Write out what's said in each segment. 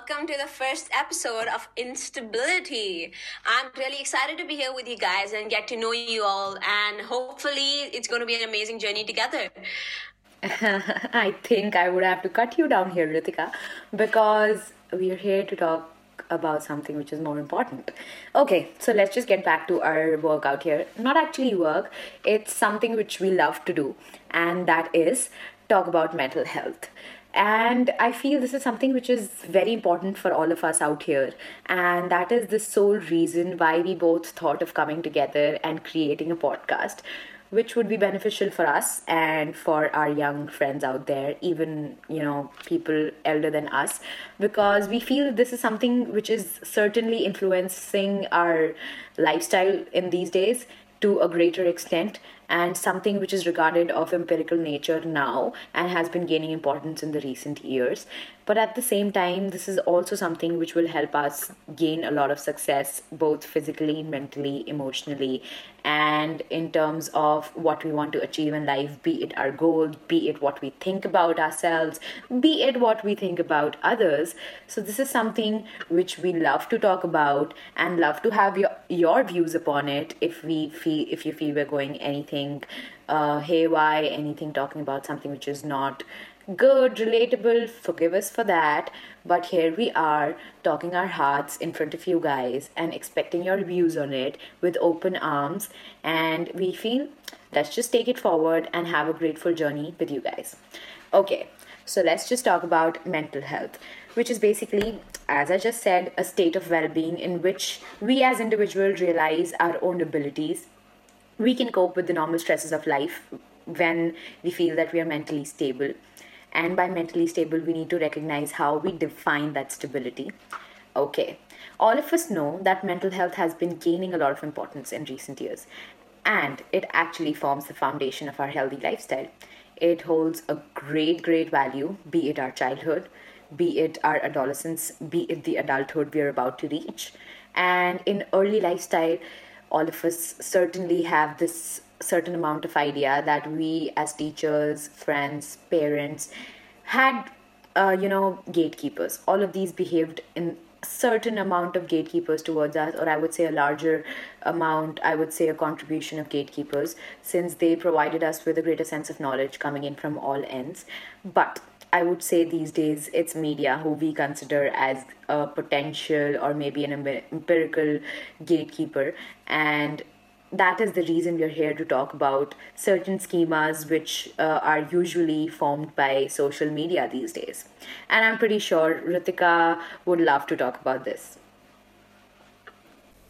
welcome to the first episode of Instability. I'm really excited to be here with you guys and get to know you all, and hopefully, it's going to be an amazing journey together. I think I would have to cut you down here, Ritika, because we're here to talk about something which is more important. Okay, so let's just get back to our workout here. Not actually work, it's something which we love to do, and that is talk about mental health. And I feel this is something which is very important for all of us out here. And that is the sole reason why we both thought of coming together and creating a podcast which would be beneficial for us and for our young friends out there even you know people elder than us because we feel this is something which is certainly influencing our lifestyle in these days to a greater extent and something which is regarded of empirical nature now and has been gaining importance in the recent years. But at the same time this is also something which will help us gain a lot of success both physically mentally emotionally and in terms of what we want to achieve in life be it our goals be it what we think about ourselves be it what we think about others. So this is something which we love to talk about and love to have your your views upon it if we feel if you feel we're going anything uh, haywire anything talking about something which is not good, relatable. Forgive us for that. But here we are talking our hearts in front of you guys and expecting your views on it with open arms. And we feel let's just take it forward and have a grateful journey with you guys. Okay, so let's just talk about mental health, which is basically, as I just said, a state of well being in which we as individuals realize our own abilities. We can cope with the normal stresses of life when we feel that we are mentally stable and by mentally stable, we need to recognize how we define that stability. Okay, all of us know that mental health has been gaining a lot of importance in recent years, and it actually forms the foundation of our healthy lifestyle. It holds a great, great value, be it our childhood, be it our adolescence, be it the adulthood we're about to reach. And in early lifestyle, all of us certainly have this certain amount of idea that we as teachers friends parents had uh, you know gatekeepers. All of these behaved in certain amount of gatekeepers towards us or i would say a larger amount i would say a contribution of gatekeepers since they provided us with a greater sense of knowledge coming in from all ends. But I would say these days it's media who we consider as a potential or maybe an empirical gatekeeper, and that is the reason we're here to talk about certain schemas which uh, are usually formed by social media these days. And I'm pretty sure Ritika would love to talk about this.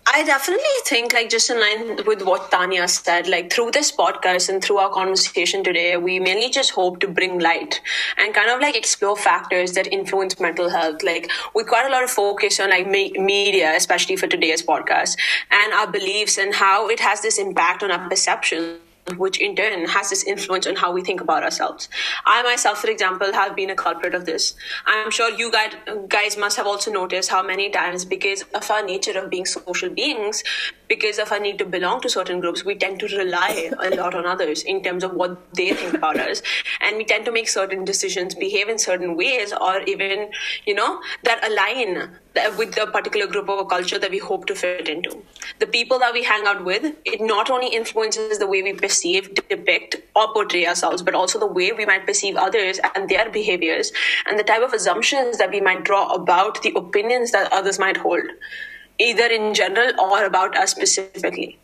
I definitely think, like, just in line with what Tanya said, like, through this podcast and through our conversation today, we mainly just hope to bring light and kind of like explore factors that influence mental health. Like, with quite a lot of focus on like me- media, especially for today's podcast, and our beliefs and how it has this impact on our perception which in turn has this influence on how we think about ourselves. I myself, for example, have been a culprit of this. I'm sure you guys, guys must have also noticed how many times, because of our nature of being social beings, because of our need to belong to certain groups, we tend to rely a lot on others in terms of what they think about us. And we tend to make certain decisions, behave in certain ways, or even, you know, that align with the particular group a culture that we hope to fit into. The people that we hang out with, it not only influences the way we perceive, depict, or portray ourselves, but also the way we might perceive others and their behaviors and the type of assumptions that we might draw about the opinions that others might hold, either in general or about us specifically.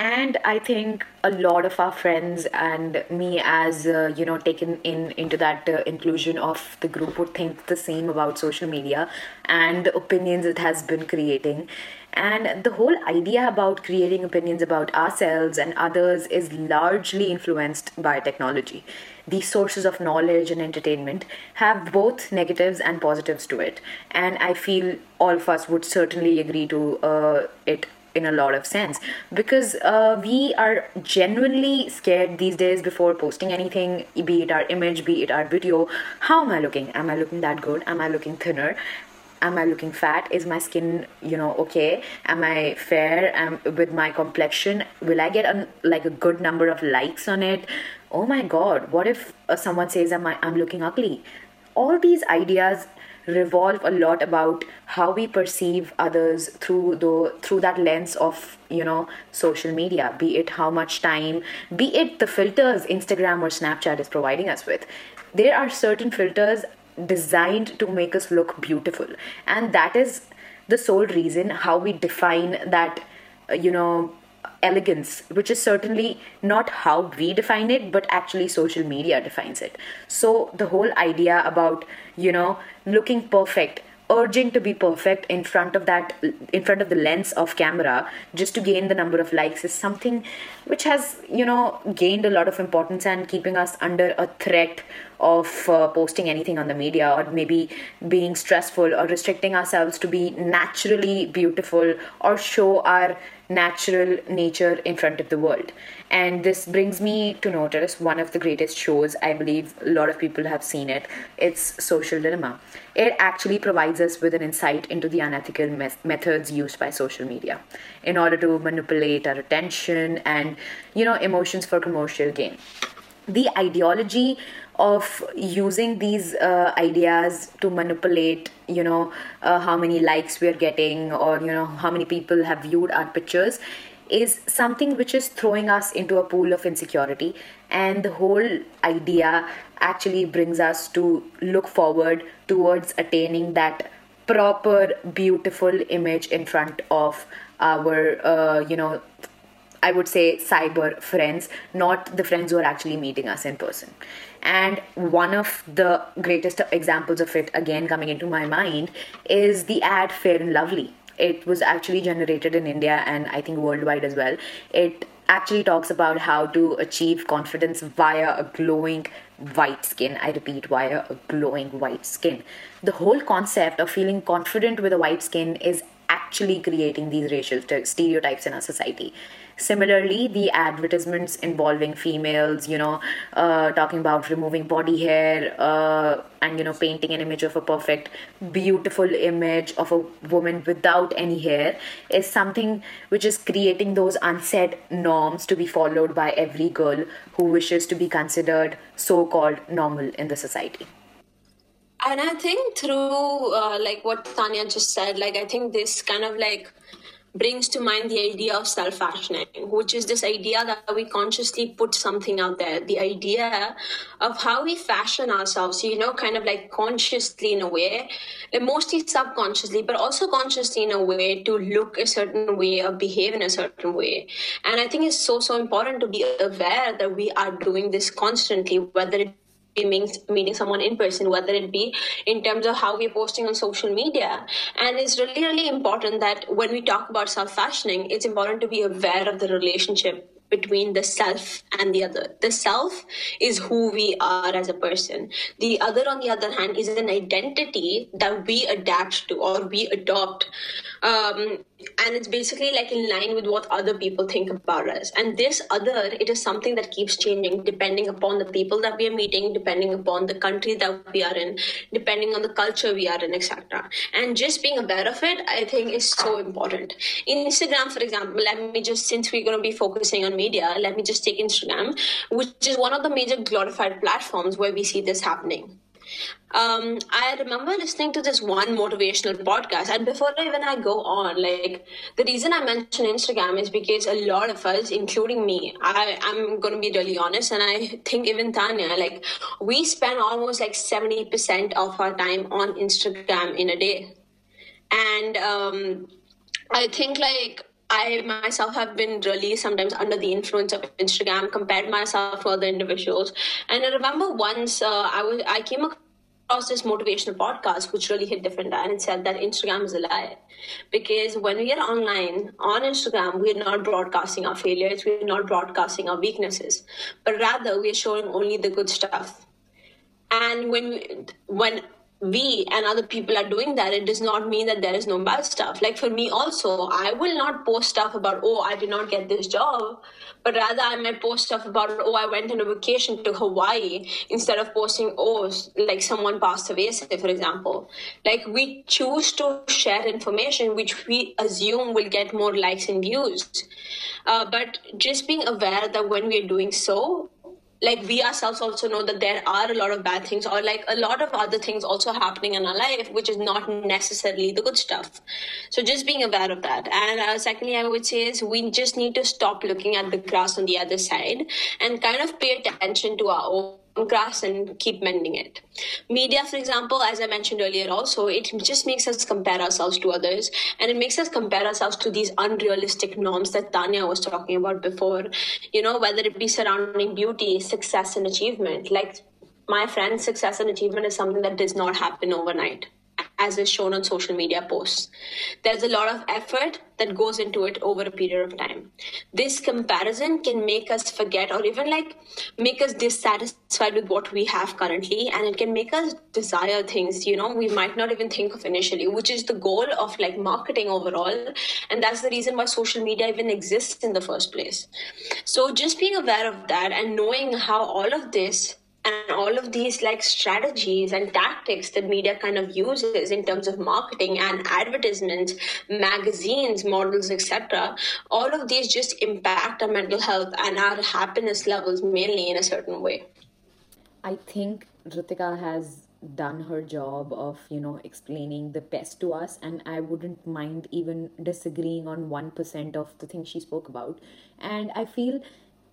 And i think a lot of our friends and me as uh, you know taken in into that uh, inclusion of the group would think the same about social media and the opinions it has been creating. And the whole idea about creating opinions about ourselves and others is largely influenced by technology these sources of knowledge and entertainment have both negatives and positives to it. And i feel all of us would certainly agree to uh, it in a lot of sense. Because uh, we are genuinely scared these days before posting anything be it our image be it our video. How am i looking? Am i looking that good? Am i looking thinner am i looking fat? Is my skin you know okay? Am i fair? Am with my complexion will i get a, like a good number of likes on it? Oh my god what if uh, someone says am I, i'm looking ugly? All these ideas revolve a lot about how we perceive others through the through that lens of you know social media be it how much time be it the filters instagram or snapchat is providing us with. There are certain filters designed to make us look beautiful and that is the sole reason how we define that uh, you know elegance, which is certainly not how we define it, but actually social media defines it. So the whole idea about, you know, looking perfect urging to be perfect in front of that in front of the lens of camera just to gain the number of likes is something which has you know gained a lot of importance and keeping us under a threat of uh, posting anything on the media or maybe being stressful or restricting ourselves to be naturally beautiful or show our natural nature in front of the world. And this brings me to notice one of the greatest shows, I believe a lot of people have seen it. It's Social Dilemma. It actually provides us with an insight into the unethical me- methods used by social media in order to manipulate our attention and, you know, emotions for commercial gain. The ideology of using these uh, ideas to manipulate you know uh, how many likes we're getting or you know how many people have viewed our pictures is something which is throwing us into a pool of insecurity and the whole idea actually brings us to look forward towards attaining that proper beautiful image in front of our uh, you know I would say cyber friends, not the friends who are actually meeting us in person. And one of the greatest examples of it, again coming into my mind, is the ad Fair and Lovely. It was actually generated in India and I think worldwide as well. It actually talks about how to achieve confidence via a glowing white skin. I repeat, via a glowing white skin. The whole concept of feeling confident with a white skin is actually creating these racial stereotypes in our society. Similarly, the advertisements involving females, you know, uh, talking about removing body hair uh, and, you know, painting an image of a perfect, beautiful image of a woman without any hair is something which is creating those unsaid norms to be followed by every girl who wishes to be considered so called normal in the society and i think through uh, like what tanya just said like i think this kind of like brings to mind the idea of self fashioning, which is this idea that we consciously put something out there. The idea of how we fashion ourselves, you know, kind of like consciously in a way, mostly subconsciously, but also consciously in a way to look a certain way or behave in a certain way. And I think it's so, so important to be aware that we are doing this constantly, whether it meeting, meeting someone in person, whether it be in terms of how we're posting on social media. And it's really, really important that when we talk about self fashioning, it's important to be aware of the relationship between the self and the other. The self is who we are as a person. The other, on the other hand, is an identity that we adapt to or we adopt. Um, and it's basically like in line with what other people think about us. And this other, it is something that keeps changing depending upon the people that we are meeting, depending upon the country that we are in, depending on the culture we are in, etc. And just being aware of it, I think, is so important. Instagram, for example, let me just, since we're going to be focusing on media, let me just take Instagram, which is one of the major glorified platforms where we see this happeing. Um, I remember listening to this one motivational podcast, and before I even I go on, like the reason I mention Instagram is because a lot of us, including me, I going to be really honest, and I think even Tanya, like we spend almost like seventy percent of our time on Instagram in a day, and um, I think like I myself have been really sometimes under the influence of Instagram, compared myself to other individuals. And I remember once uh, I was I came across this motivational podcast which really hit different and it said that Instagram is a lie. Because when we are online on Instagram, we're not broadcasting our failures, we're not broadcasting our weaknesses, but rather we're showing only the good stuff. And when we, when we and other people are doing that, it does not mean that there is no bad stuff. Like for me also, I will not post stuff about, oh, I did not get this job, but rather I might post stuff about, oh, I went on a vacation to Hawaii instead of posting, oh, like someone passed away, say, for example. Like we choose to share information which we assume will get more likes and views. Uh, but just being aware that when we're doing so, like we ourselves also know that there are a lot of bad things or like a lot of other things also happening in our life which is not necessarily the good stuff. So just being aware of that. And uh, secondly i would say is we just need to stop looking at the grass on the other side and kind of pay attention to our own grass and keep mending it. Media, for example, as I mentioned earlier, also, it just makes us compare ourselves to others and it makes us compare ourselves to these unrealistic norms that Tanya was talking about before, you know, whether it be surrounding beauty, success, and achievement. Like my friend's success and achievement is something that does not happen overnight as is shown on social media posts. There's a lot of effort that goes into it over a period of time. This comparison can make us forget or even like make us dissatisfied with what we have currently and it can make us desire things, you know, we might not even think of initially, which is the goal of like marketing overall. And that's the reason why social media even exists in the first place. So just being aware of that and knowing how all of this and all of these like strategies and tactics that media kind of uses in terms of marketing and advertisements magazines models etc all of these just impact our mental health and our happiness levels mainly in a certain way. I think ritika has done her job of you know explaining the best to us and i wouldn't mind even disagreeing on 1% of the things she spoke about. And i feel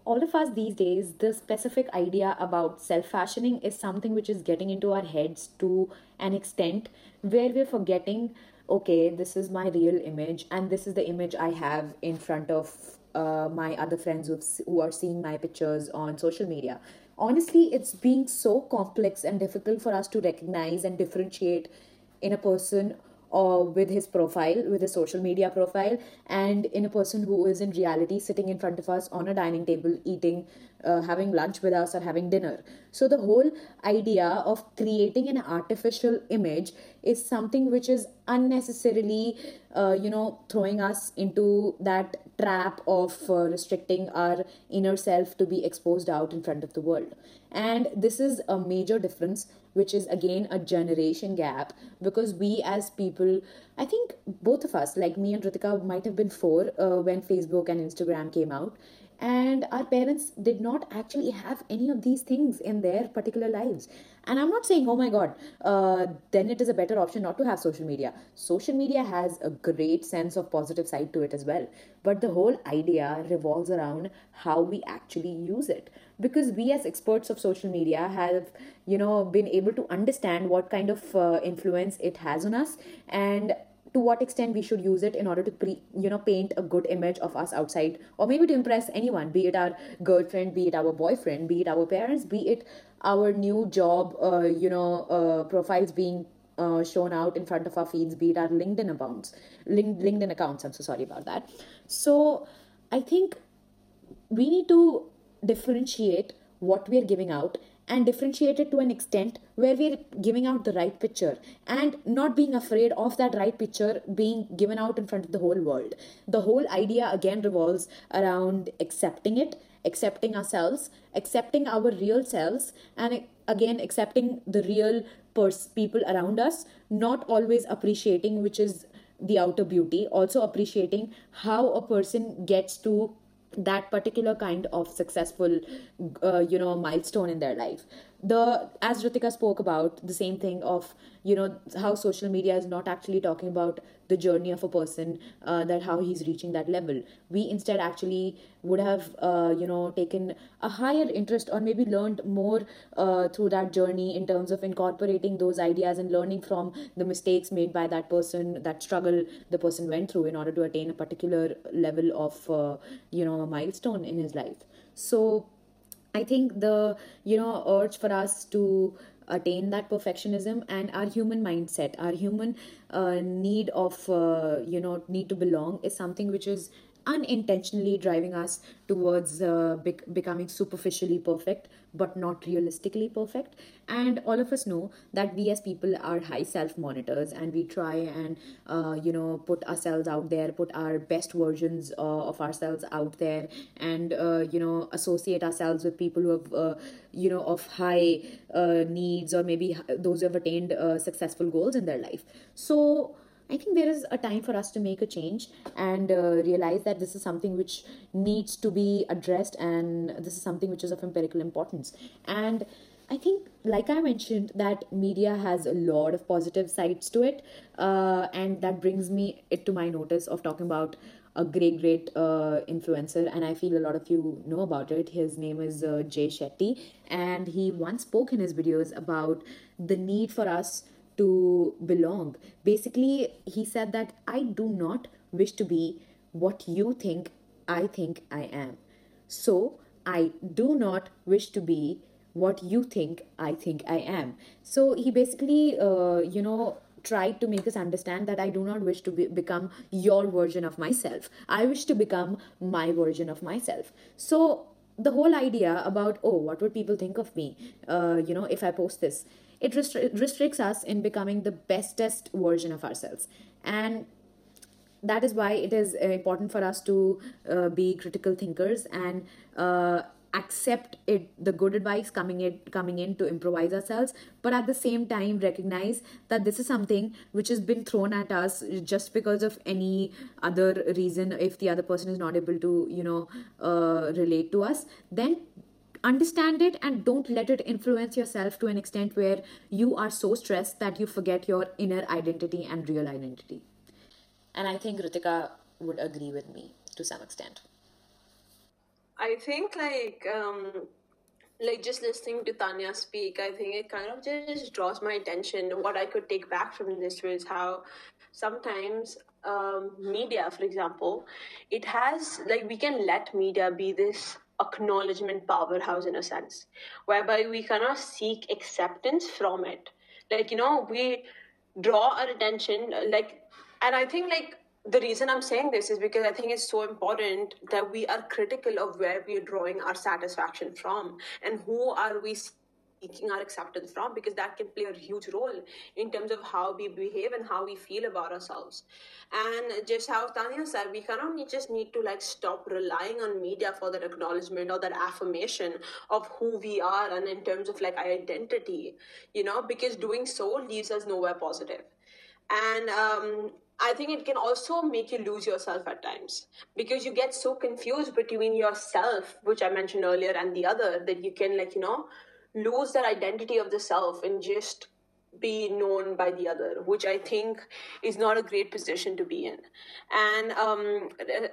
all of us these days, the specific idea about self fashioning is something which is getting into our heads to an extent where we're forgetting, okay, this is my real image, and this is the image I have in front of uh, my other friends who are seeing my pictures on social media. Honestly, it's being so complex and difficult for us to recognize and differentiate in a person or with his profile, with his social media profile, and in a person who is in reality sitting in front of us on a dining table eating, uh, having lunch with us, or having dinner. So, the whole idea of creating an artificial image is something which is unnecessarily, uh, you know, throwing us into that trap of uh, restricting our inner self to be exposed out in front of the world. And this is a major difference which is again a generation gap because we as people i think both of us like me and ritika might have been four uh, when facebook and instagram came out and our parents did not actually have any of these things in their particular lives. And i'm not saying oh my god uh, then it is a better option not to have social media. Social media has a great sense of positive side to it as well. But the whole idea revolves around how we actually use it. Because we as experts of social media have you know been able to understand what kind of uh, influence it has on us. And to what extent we should use it in order to pre, you know paint a good image of us outside or maybe to impress anyone be it our girlfriend be it our boyfriend be it our parents be it our new job uh, you know uh, profiles being uh, shown out in front of our feeds be it our linkedin accounts linkedin accounts i'm so sorry about that. So i think we need to differentiate what we are giving out and differentiate to an extent where we're giving out the right picture and not being afraid of that right picture being given out in front of the whole world. The whole idea again revolves around accepting it, accepting ourselves, accepting our real selves, and again accepting the real pers- people around us, not always appreciating which is the outer beauty, also appreciating how a person gets to that particular kind of successful uh, you know milestone in their life the as Ritika spoke about the same thing of you know how social media is not actually talking about the journey of a person uh, that how he's reaching that level. We instead actually would have uh, you know taken a higher interest or maybe learned more uh, through that journey in terms of incorporating those ideas and learning from the mistakes made by that person that struggle the person went through in order to attain a particular level of uh, you know a milestone in his life. So I think the you know urge for us to attain that perfectionism and our human mindset, our human uh, need of uh, you know need to belong is something which is unintentionally driving us towards uh, bec- becoming superficially perfect but not realistically perfect. And all of us know that we as people are high self monitors and we try and uh, you know put ourselves out there put our best versions uh, of ourselves out there and uh, you know associate ourselves with people who have uh, you know of high uh, needs or maybe those who have attained successful goals in their life. So I think there is a time for us to make a change and uh, realize that this is something which needs to be addressed and this is something which is of empirical importance. And I think, like I mentioned, that media has a lot of positive sides to it, uh, and that brings me it to my notice of talking about a great, great uh, influencer, and I feel a lot of you know about it. His name is uh, Jay Shetty, and he once spoke in his videos about the need for us to belong. Basically, he said that I do not wish to be what you think I think I am. So, I do not wish to be what you think I think I am. So, he basically, uh, you know, tried to make us understand that I do not wish to be, become your version of myself. I wish to become my version of myself. So, the whole idea about, oh, what would people think of me, uh, you know, if I post this, it restri- restricts us in becoming the bestest version of ourselves. And that is why it is uh, important for us to uh, be critical thinkers and uh, accept it the good advice coming in coming in to improvise ourselves but at the same time recognize that this is something which has been thrown at us just because of any other reason if the other person is not able to you know uh, relate to us then understand it and don't let it influence yourself to an extent where you are so stressed that you forget your inner identity and real identity. And I think Ritika would agree with me to some extent. I think like um like just listening to Tanya speak, I think it kind of just draws my attention. What I could take back from this was how sometimes um, media, for example, it has like we can let media be this acknowledgement powerhouse in a sense, whereby we cannot seek acceptance from it. Like, you know, we draw our attention, like, and I think, like, the reason I'm saying this is because I think it's so important that we are critical of where we are drawing our satisfaction from and who are we seeking our acceptance from because that can play a huge role in terms of how we behave and how we feel about ourselves. And just how tanya said we kind of just need to like stop relying on media for that acknowledgement or that affirmation of who we are and in terms of like identity you know because doing so leaves us nowhere positive. And um, I think it can also make you lose yourself at times because you get so confused between yourself, which I mentioned earlier, and the other that you can, like, you know, lose that identity of the self and just be known by the other, which I think is not a great position to be in. And um,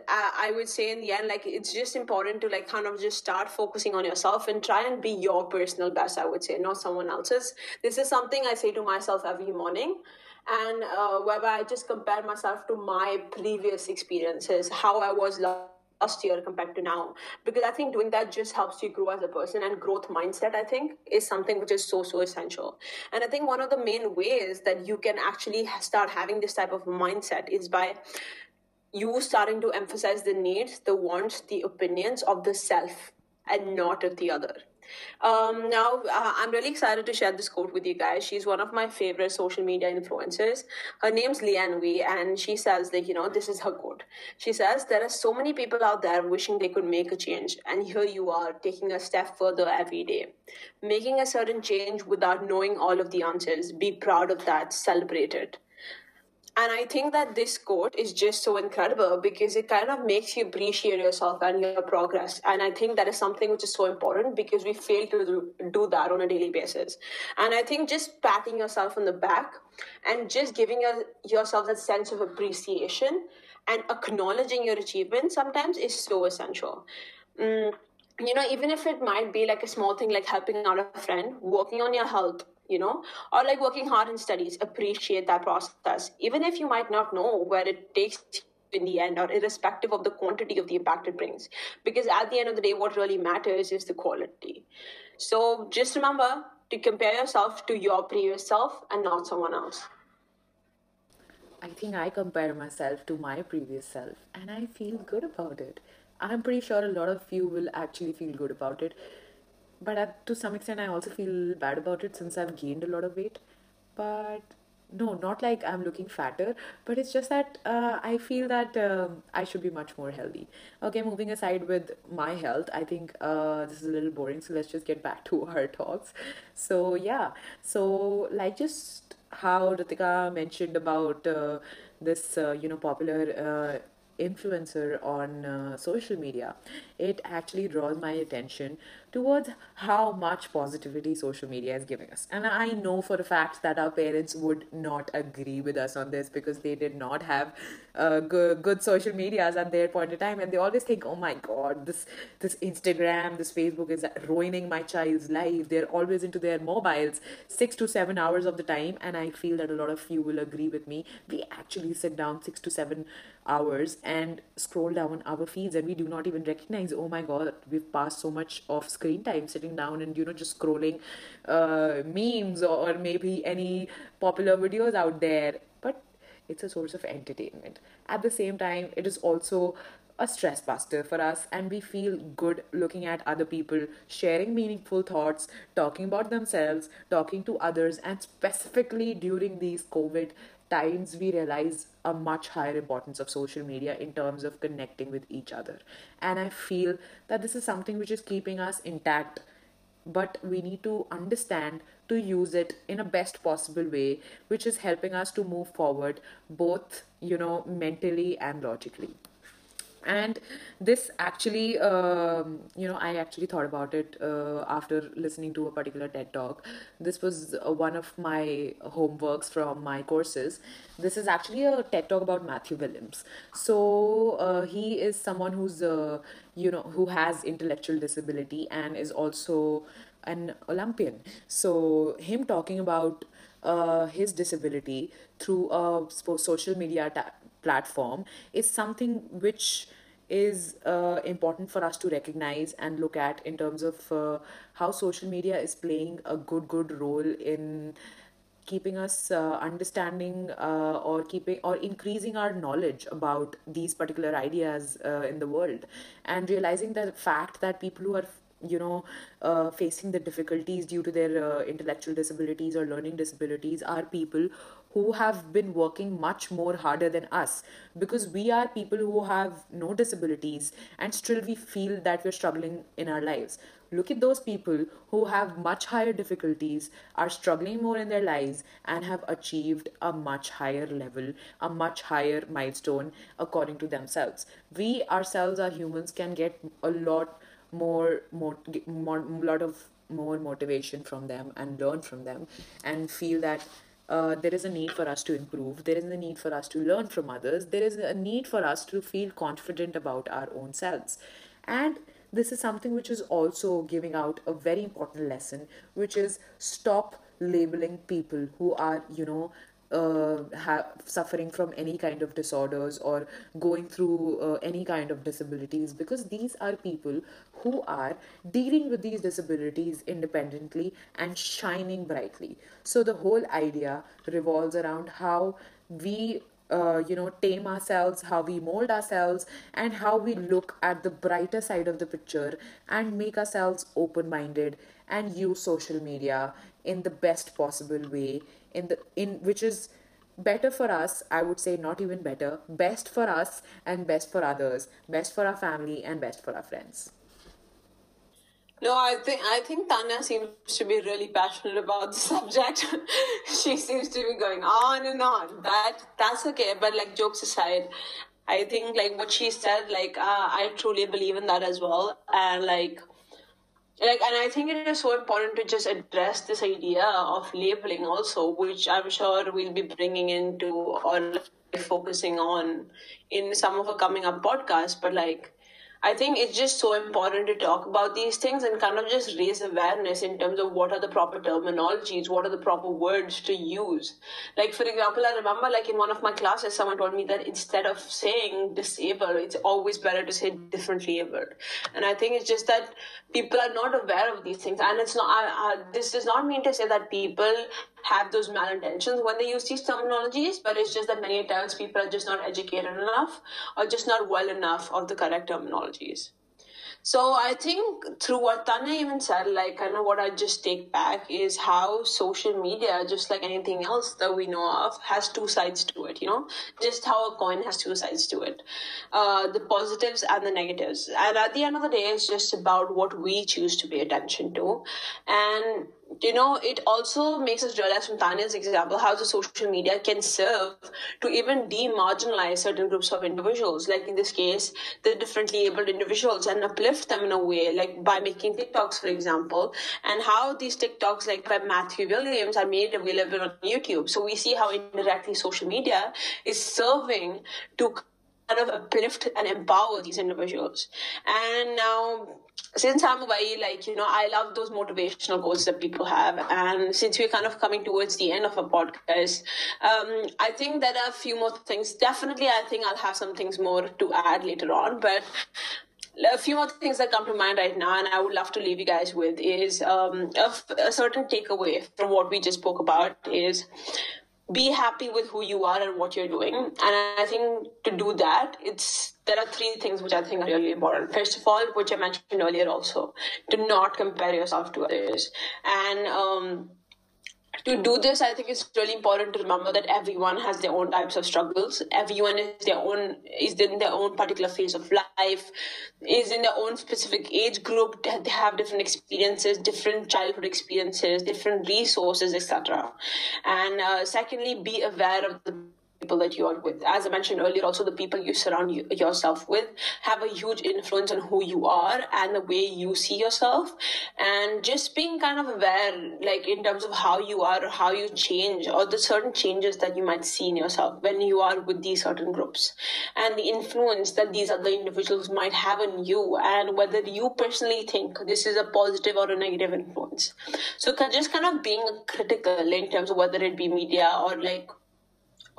I, would say in the end, like it's just important to like kind of just start focusing on yourself and try and be your personal best. I would say, not someone else's. This is something I say to myself every morning, and uh, whereby I just compare myself to my previous experiences, how I was last year compared to now. Because i think doing that just helps you grow as a person and growth mindset i think is something which is so so essential. And i think one of the main ways that you can actually start having this type of mindset is by you starting to emphasize the needs the wants the opinions of the self and not of the other um, now, uh, I'm really excited to share this quote with you guys. She's one of my favorite social media influencers. Her name's Leanne Wee, and she says that, you know, this is her quote. She says, There are so many people out there wishing they could make a change, and here you are taking a step further every day. Making a certain change without knowing all of the answers. Be proud of that, celebrate it. And I think that this quote is just so incredible because it kind of makes you appreciate yourself and your progress. And I think that is something which is so important because we fail to do, that on a daily basis. And I think just patting yourself on the back and just giving your, yourself that sense of appreciation and acknowledging your achievements sometimes is so essential. Mm, you know, even if it might be like a small thing like helping out a friend, working on your health, you know, or like working hard in studies, appreciate that process. Even if you might not know where it takes you in the end or irrespective of the quantity of the impact it brings. Because at the end of the day what really matters is the quality. So just remember to compare yourself to your previous self and not someone else. I think i compare myself to my previous self and i feel good about it. I'm pretty sure a lot of you will actually feel good about it but to some extent, I also feel bad about it since I've gained a lot of weight. But no, not like I'm looking fatter, but it's just that uh, I feel that um, I should be much more healthy. Okay, moving aside with my health, I think uh, this is a little boring, so let's just get back to our talks. So, yeah, so like just how Ritika mentioned about uh, this, uh, you know, popular uh, influencer on uh, social media, it actually draws my attention towards how much positivity social media is giving us. And I know for a fact that our parents would not agree with us on this because they did not have uh, good, good social medias at their point of time, and they always think, "Oh my God, this this Instagram, this Facebook is ruining my child's life." They're always into their mobiles six to seven hours of the time, and I feel that a lot of you will agree with me. We actually sit down six to seven hours and scroll down our feeds, and we do not even recognize, "Oh my God, we've passed so much of screen time sitting down and you know just scrolling uh, memes or maybe any popular videos out there." But it's a source of entertainment. At the same time, it is also a stress buster for us, and we feel good looking at other people sharing meaningful thoughts, talking about themselves, talking to others, and specifically during these COVID times, we realize a much higher importance of social media in terms of connecting with each other. And I feel that this is something which is keeping us intact but we need to understand to use it in a best possible way which is helping us to move forward both you know mentally and logically and this actually um, you know i actually thought about it uh, after listening to a particular ted talk. This was uh, one of my homeworks from my courses. This is actually a ted talk about matthew williams. So uh, he is someone who's uh, you know who has intellectual disability and is also an olympian. So him talking about uh, his disability through a social media ta- platform is something which is uh, important for us to recognize and look at in terms of uh, how social media is playing a good good role in keeping us uh, understanding uh, or keeping or increasing our knowledge about these particular ideas uh, in the world. And realizing the fact that people who are you know uh, facing the difficulties due to their uh, intellectual disabilities or learning disabilities are people who have been working much more harder than us. Because we are people who have no disabilities and still we feel that we're struggling in our lives. Look at those people who have much higher difficulties are struggling more in their lives and have achieved a much higher level a much higher milestone according to themselves. We ourselves our humans can get a lot more more more lot of more motivation from them and learn from them and feel that uh, there is a need for us to improve. There is a need for us to learn from others. There is a need for us to feel confident about our own selves. And this is something which is also giving out a very important lesson, which is stop labeling people who are, you know, uh, ha- suffering from any kind of disorders or going through uh, any kind of disabilities because these are people who are dealing with these disabilities independently and shining brightly. So the whole idea revolves around how we uh, you know tame ourselves how we mold ourselves and how we look at the brighter side of the picture and make ourselves open minded and use social media in the best possible way in the in which is better for us i would say not even better best for us and best for others best for our family and best for our friends no, I think I think Tanya seems to be really passionate about the subject. she seems to be going on and on. That that's okay. But like jokes aside, I think like what she said, like uh, I truly believe in that as well. And like like and i think it is so important to just address this idea of labeling also which i'm sure we'll be bringing into or focusing on in some of our coming up podcasts but like I think it's just so important to talk about these things and kind of just raise awareness in terms of what are the proper terminologies, what are the proper words to use. Like, for example, I remember, like, in one of my classes, someone told me that instead of saying disabled, it's always better to say differently abled. And I think it's just that people are not aware of these things. And it's not, I, I, this does not mean to say that people have those malintentions when they use these terminologies, but it's just that many times people are just not educated enough or just not well enough of the correct terminologies. So I think through what Tanya even said, like kind of what I just take back is how social media, just like anything else that we know of, has two sides to it. You know, just how a coin has two sides to it, uh, the positives and the negatives. And at the end of the day, it's just about what we choose to pay attention to, and you know, it also makes us realize from Tanya's example how the social media can serve to even demarginalize certain groups of individuals, like in this case, the differently abled individuals, and uplift them in a way, like by making TikToks, for example, and how these TikToks, like by Matthew Williams, are made available on YouTube. So we see how indirectly social media is serving to kind of uplift and empower these individuals. And now, since I'm away, like, you know, I love those motivational quotes that people have. And since we're kind of coming towards the end of a podcast, um, I think there are a few more things. Definitely, I think I'll have some things more to add later on. But a few more things that come to mind right now, and I would love to leave you guys with is um, a, a certain takeaway from what we just spoke about is be happy with who you are and what you're doing. And I think to do that, it's there are three things which I think are really important. First of all, which I mentioned earlier also, to not compare yourself to others. And um, to do this, I think it's really important to remember that everyone has their own types of struggles. Everyone is their own is in their own particular phase of life, is in their own specific age group. They have different experiences, different childhood experiences, different resources, etc. And uh, secondly, be aware of the people that you are with. As I mentioned earlier, also the people you surround you, yourself with have a huge influence on who you are and the way you see yourself. And just being kind of aware, like in terms of how you are or how you change or the certain changes that you might see in yourself when you are with these certain groups and the influence that these other individuals might have on you and whether you personally think this is a positive or a negative influence. So just kind of being critical in terms of whether it be media or like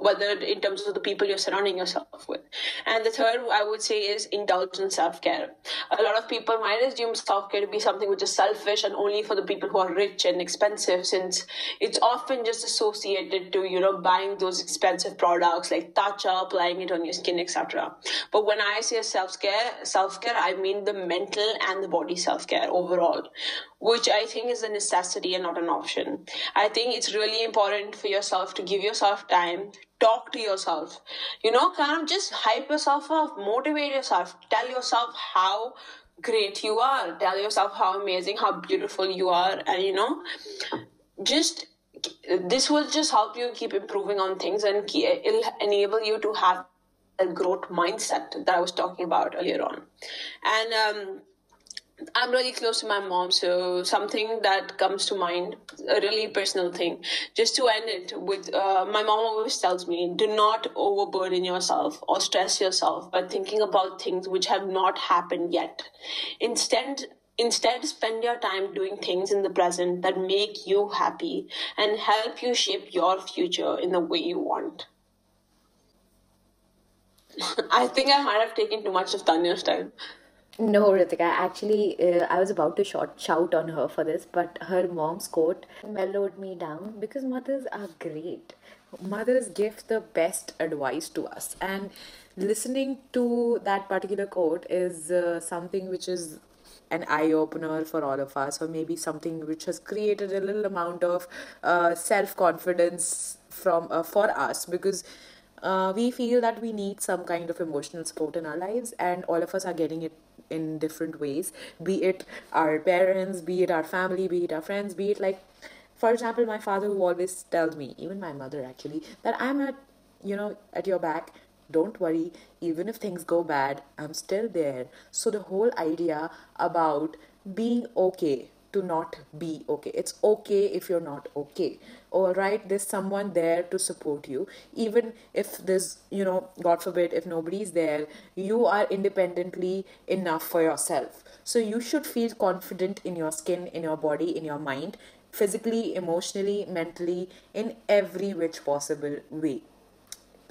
whether in terms of the people you're surrounding yourself with. And the third, I would say, is indulge in self care. A lot of people might assume self care to be something which is selfish and only for the people who are rich and expensive, since it's often just associated to, you know, buying those expensive products like Tatcha, applying it on your skin, etc. But when I say self care, self care, I mean the mental and the body self care overall which I think is a necessity and not an option. I think it's really important for yourself to give yourself time, talk to yourself, you know, kind of just hype yourself up, motivate yourself, tell yourself how great you are, tell yourself how amazing, how beautiful you are, and you know, just this will just help you keep improving on things and it'll enable you to have a growth mindset that I was talking about earlier on. And um, I'm really close to my mom, so something that comes to mind, a really personal thing. Just to end it with, uh, my mom always tells me, do not overburden yourself or stress yourself by thinking about things which have not happened yet. Instead, Instead, spend your time doing things in the present that make you happy and help you shape your future in the way you want. I think I might have taken too much of Tanya's time. No, Ritika, actually, uh, I was about to short, shout on her for this, but her mom's quote mellowed me down because mothers are great. Mothers give the best advice to us, and listening to that particular quote is uh, something which is an eye opener for all of us, or maybe something which has created a little amount of uh, self confidence from uh, for us because uh, we feel that we need some kind of emotional support in our lives and all of us are getting it in different ways. Be it our parents be it our family be it our friends be it like for example my father who always tells me even my mother actually that i'm at you know at your back. Don't worry. Even if things go bad i'm still there. So the whole idea about being okay to not be okay. It's okay if you're not okay. All right, there's someone there to support you. Even if there's, you know, God forbid, if nobody's there, you are independently enough for yourself. So you should feel confident in your skin, in your body, in your mind, physically, emotionally, mentally, in every which possible way.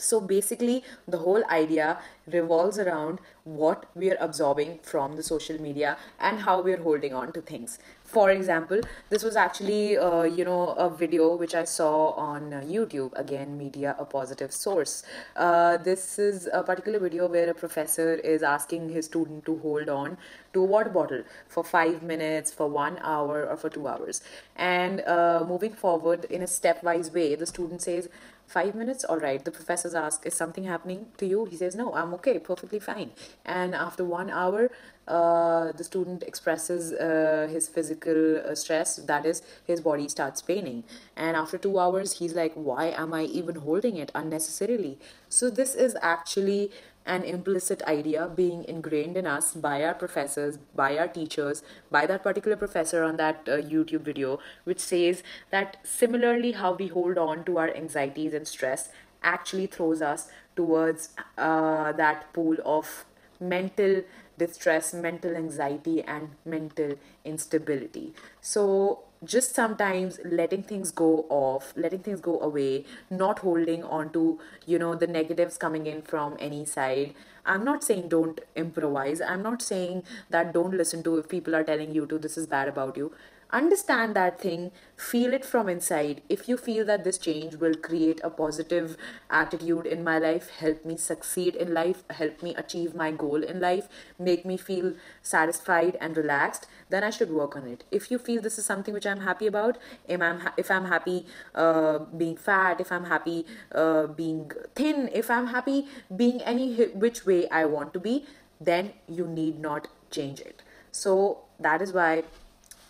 So basically, the whole idea revolves around what we are absorbing from the social media and how we are holding on to things for example this was actually uh, you know a video which i saw on uh, youtube. Again media a positive source. Uh, this is a particular video where a professor is asking his student to hold on to a water bottle for five minutes for one hour or for two hours. And uh, moving forward in a stepwise way the student says five minutes all right the professors ask is something happening to you? He says no i'm okay perfectly fine. And after one hour uh, the student expresses uh, his physical uh, stress that is his body starts paining. And after two hours he's like why am i even holding it unnecessarily? So this is actually an implicit idea being ingrained in us by our professors, by our teachers, by that particular professor on that uh, YouTube video, which says that similarly, how we hold on to our anxieties and stress actually throws us towards uh, that pool of mental distress, mental anxiety, and mental instability. So, just sometimes letting things go off letting things go away not holding on to you know the negatives coming in from any side. I'm not saying don't improvise. I'm not saying that don't listen to if people are telling you to this is bad about you understand that thing. Feel it from inside. If you feel that this change will create a positive attitude in my life help me succeed in life help me achieve my goal in life make me feel satisfied and relaxed then i should work on it. If you feel this is something which i'm happy about if i'm, if I'm happy uh, being fat if i'm happy uh, being thin if i'm happy being any which way i want to be then you need not change it. So that is why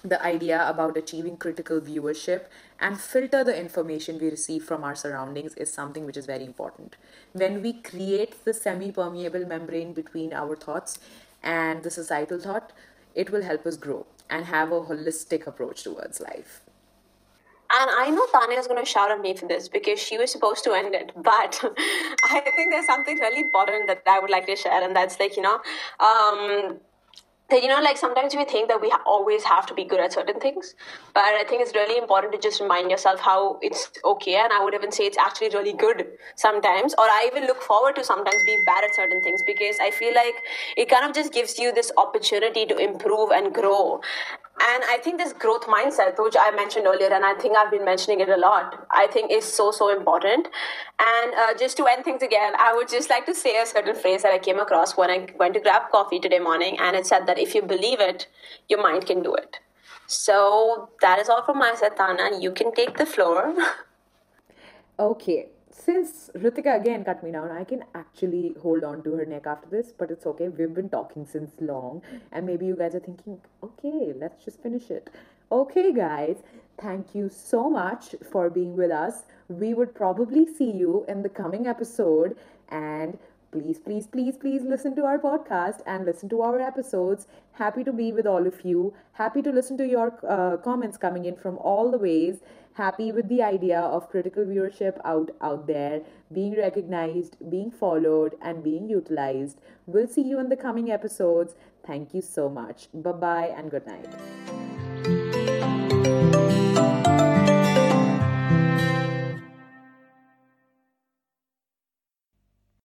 the idea about achieving critical viewership and filter the information we receive from our surroundings is something which is very important. When we create the semi permeable membrane between our thoughts and the societal thought, it will help us grow and have a holistic approach towards life. And I know Tanya is going to shout at me for this because she was supposed to end it. But I think there's something really important that I would like to share, and that's like, you know, um, you know like sometimes we think that we always have to be good at certain things but i think it's really important to just remind yourself how it's okay and i would even say it's actually really good sometimes or i even look forward to sometimes being bad at certain things because i feel like it kind of just gives you this opportunity to improve and grow and I think this growth mindset, which I mentioned earlier, and I think I've been mentioning it a lot, I think is so, so important. And uh, just to end things again, I would just like to say a certain phrase that I came across when I went to grab coffee today morning, and it said that if you believe it, your mind can do it. So that is all from my side, Tanya. You can take the floor. okay since Ritika again cut me down, I can actually hold on to her neck after this, but it's okay. We've been talking since long, and maybe you guys are thinking, okay, let's just finish it. Okay, guys, thank you so much for being with us. We would probably see you in the coming episode, and please, please, please, please listen to our podcast and listen to our episodes. Happy to be with all of you. Happy to listen to your uh, comments coming in from all the ways happy with the idea of critical viewership out out there being recognized being followed and being utilized. We'll see you in the coming episodes. Thank you so much. Bye bye and good night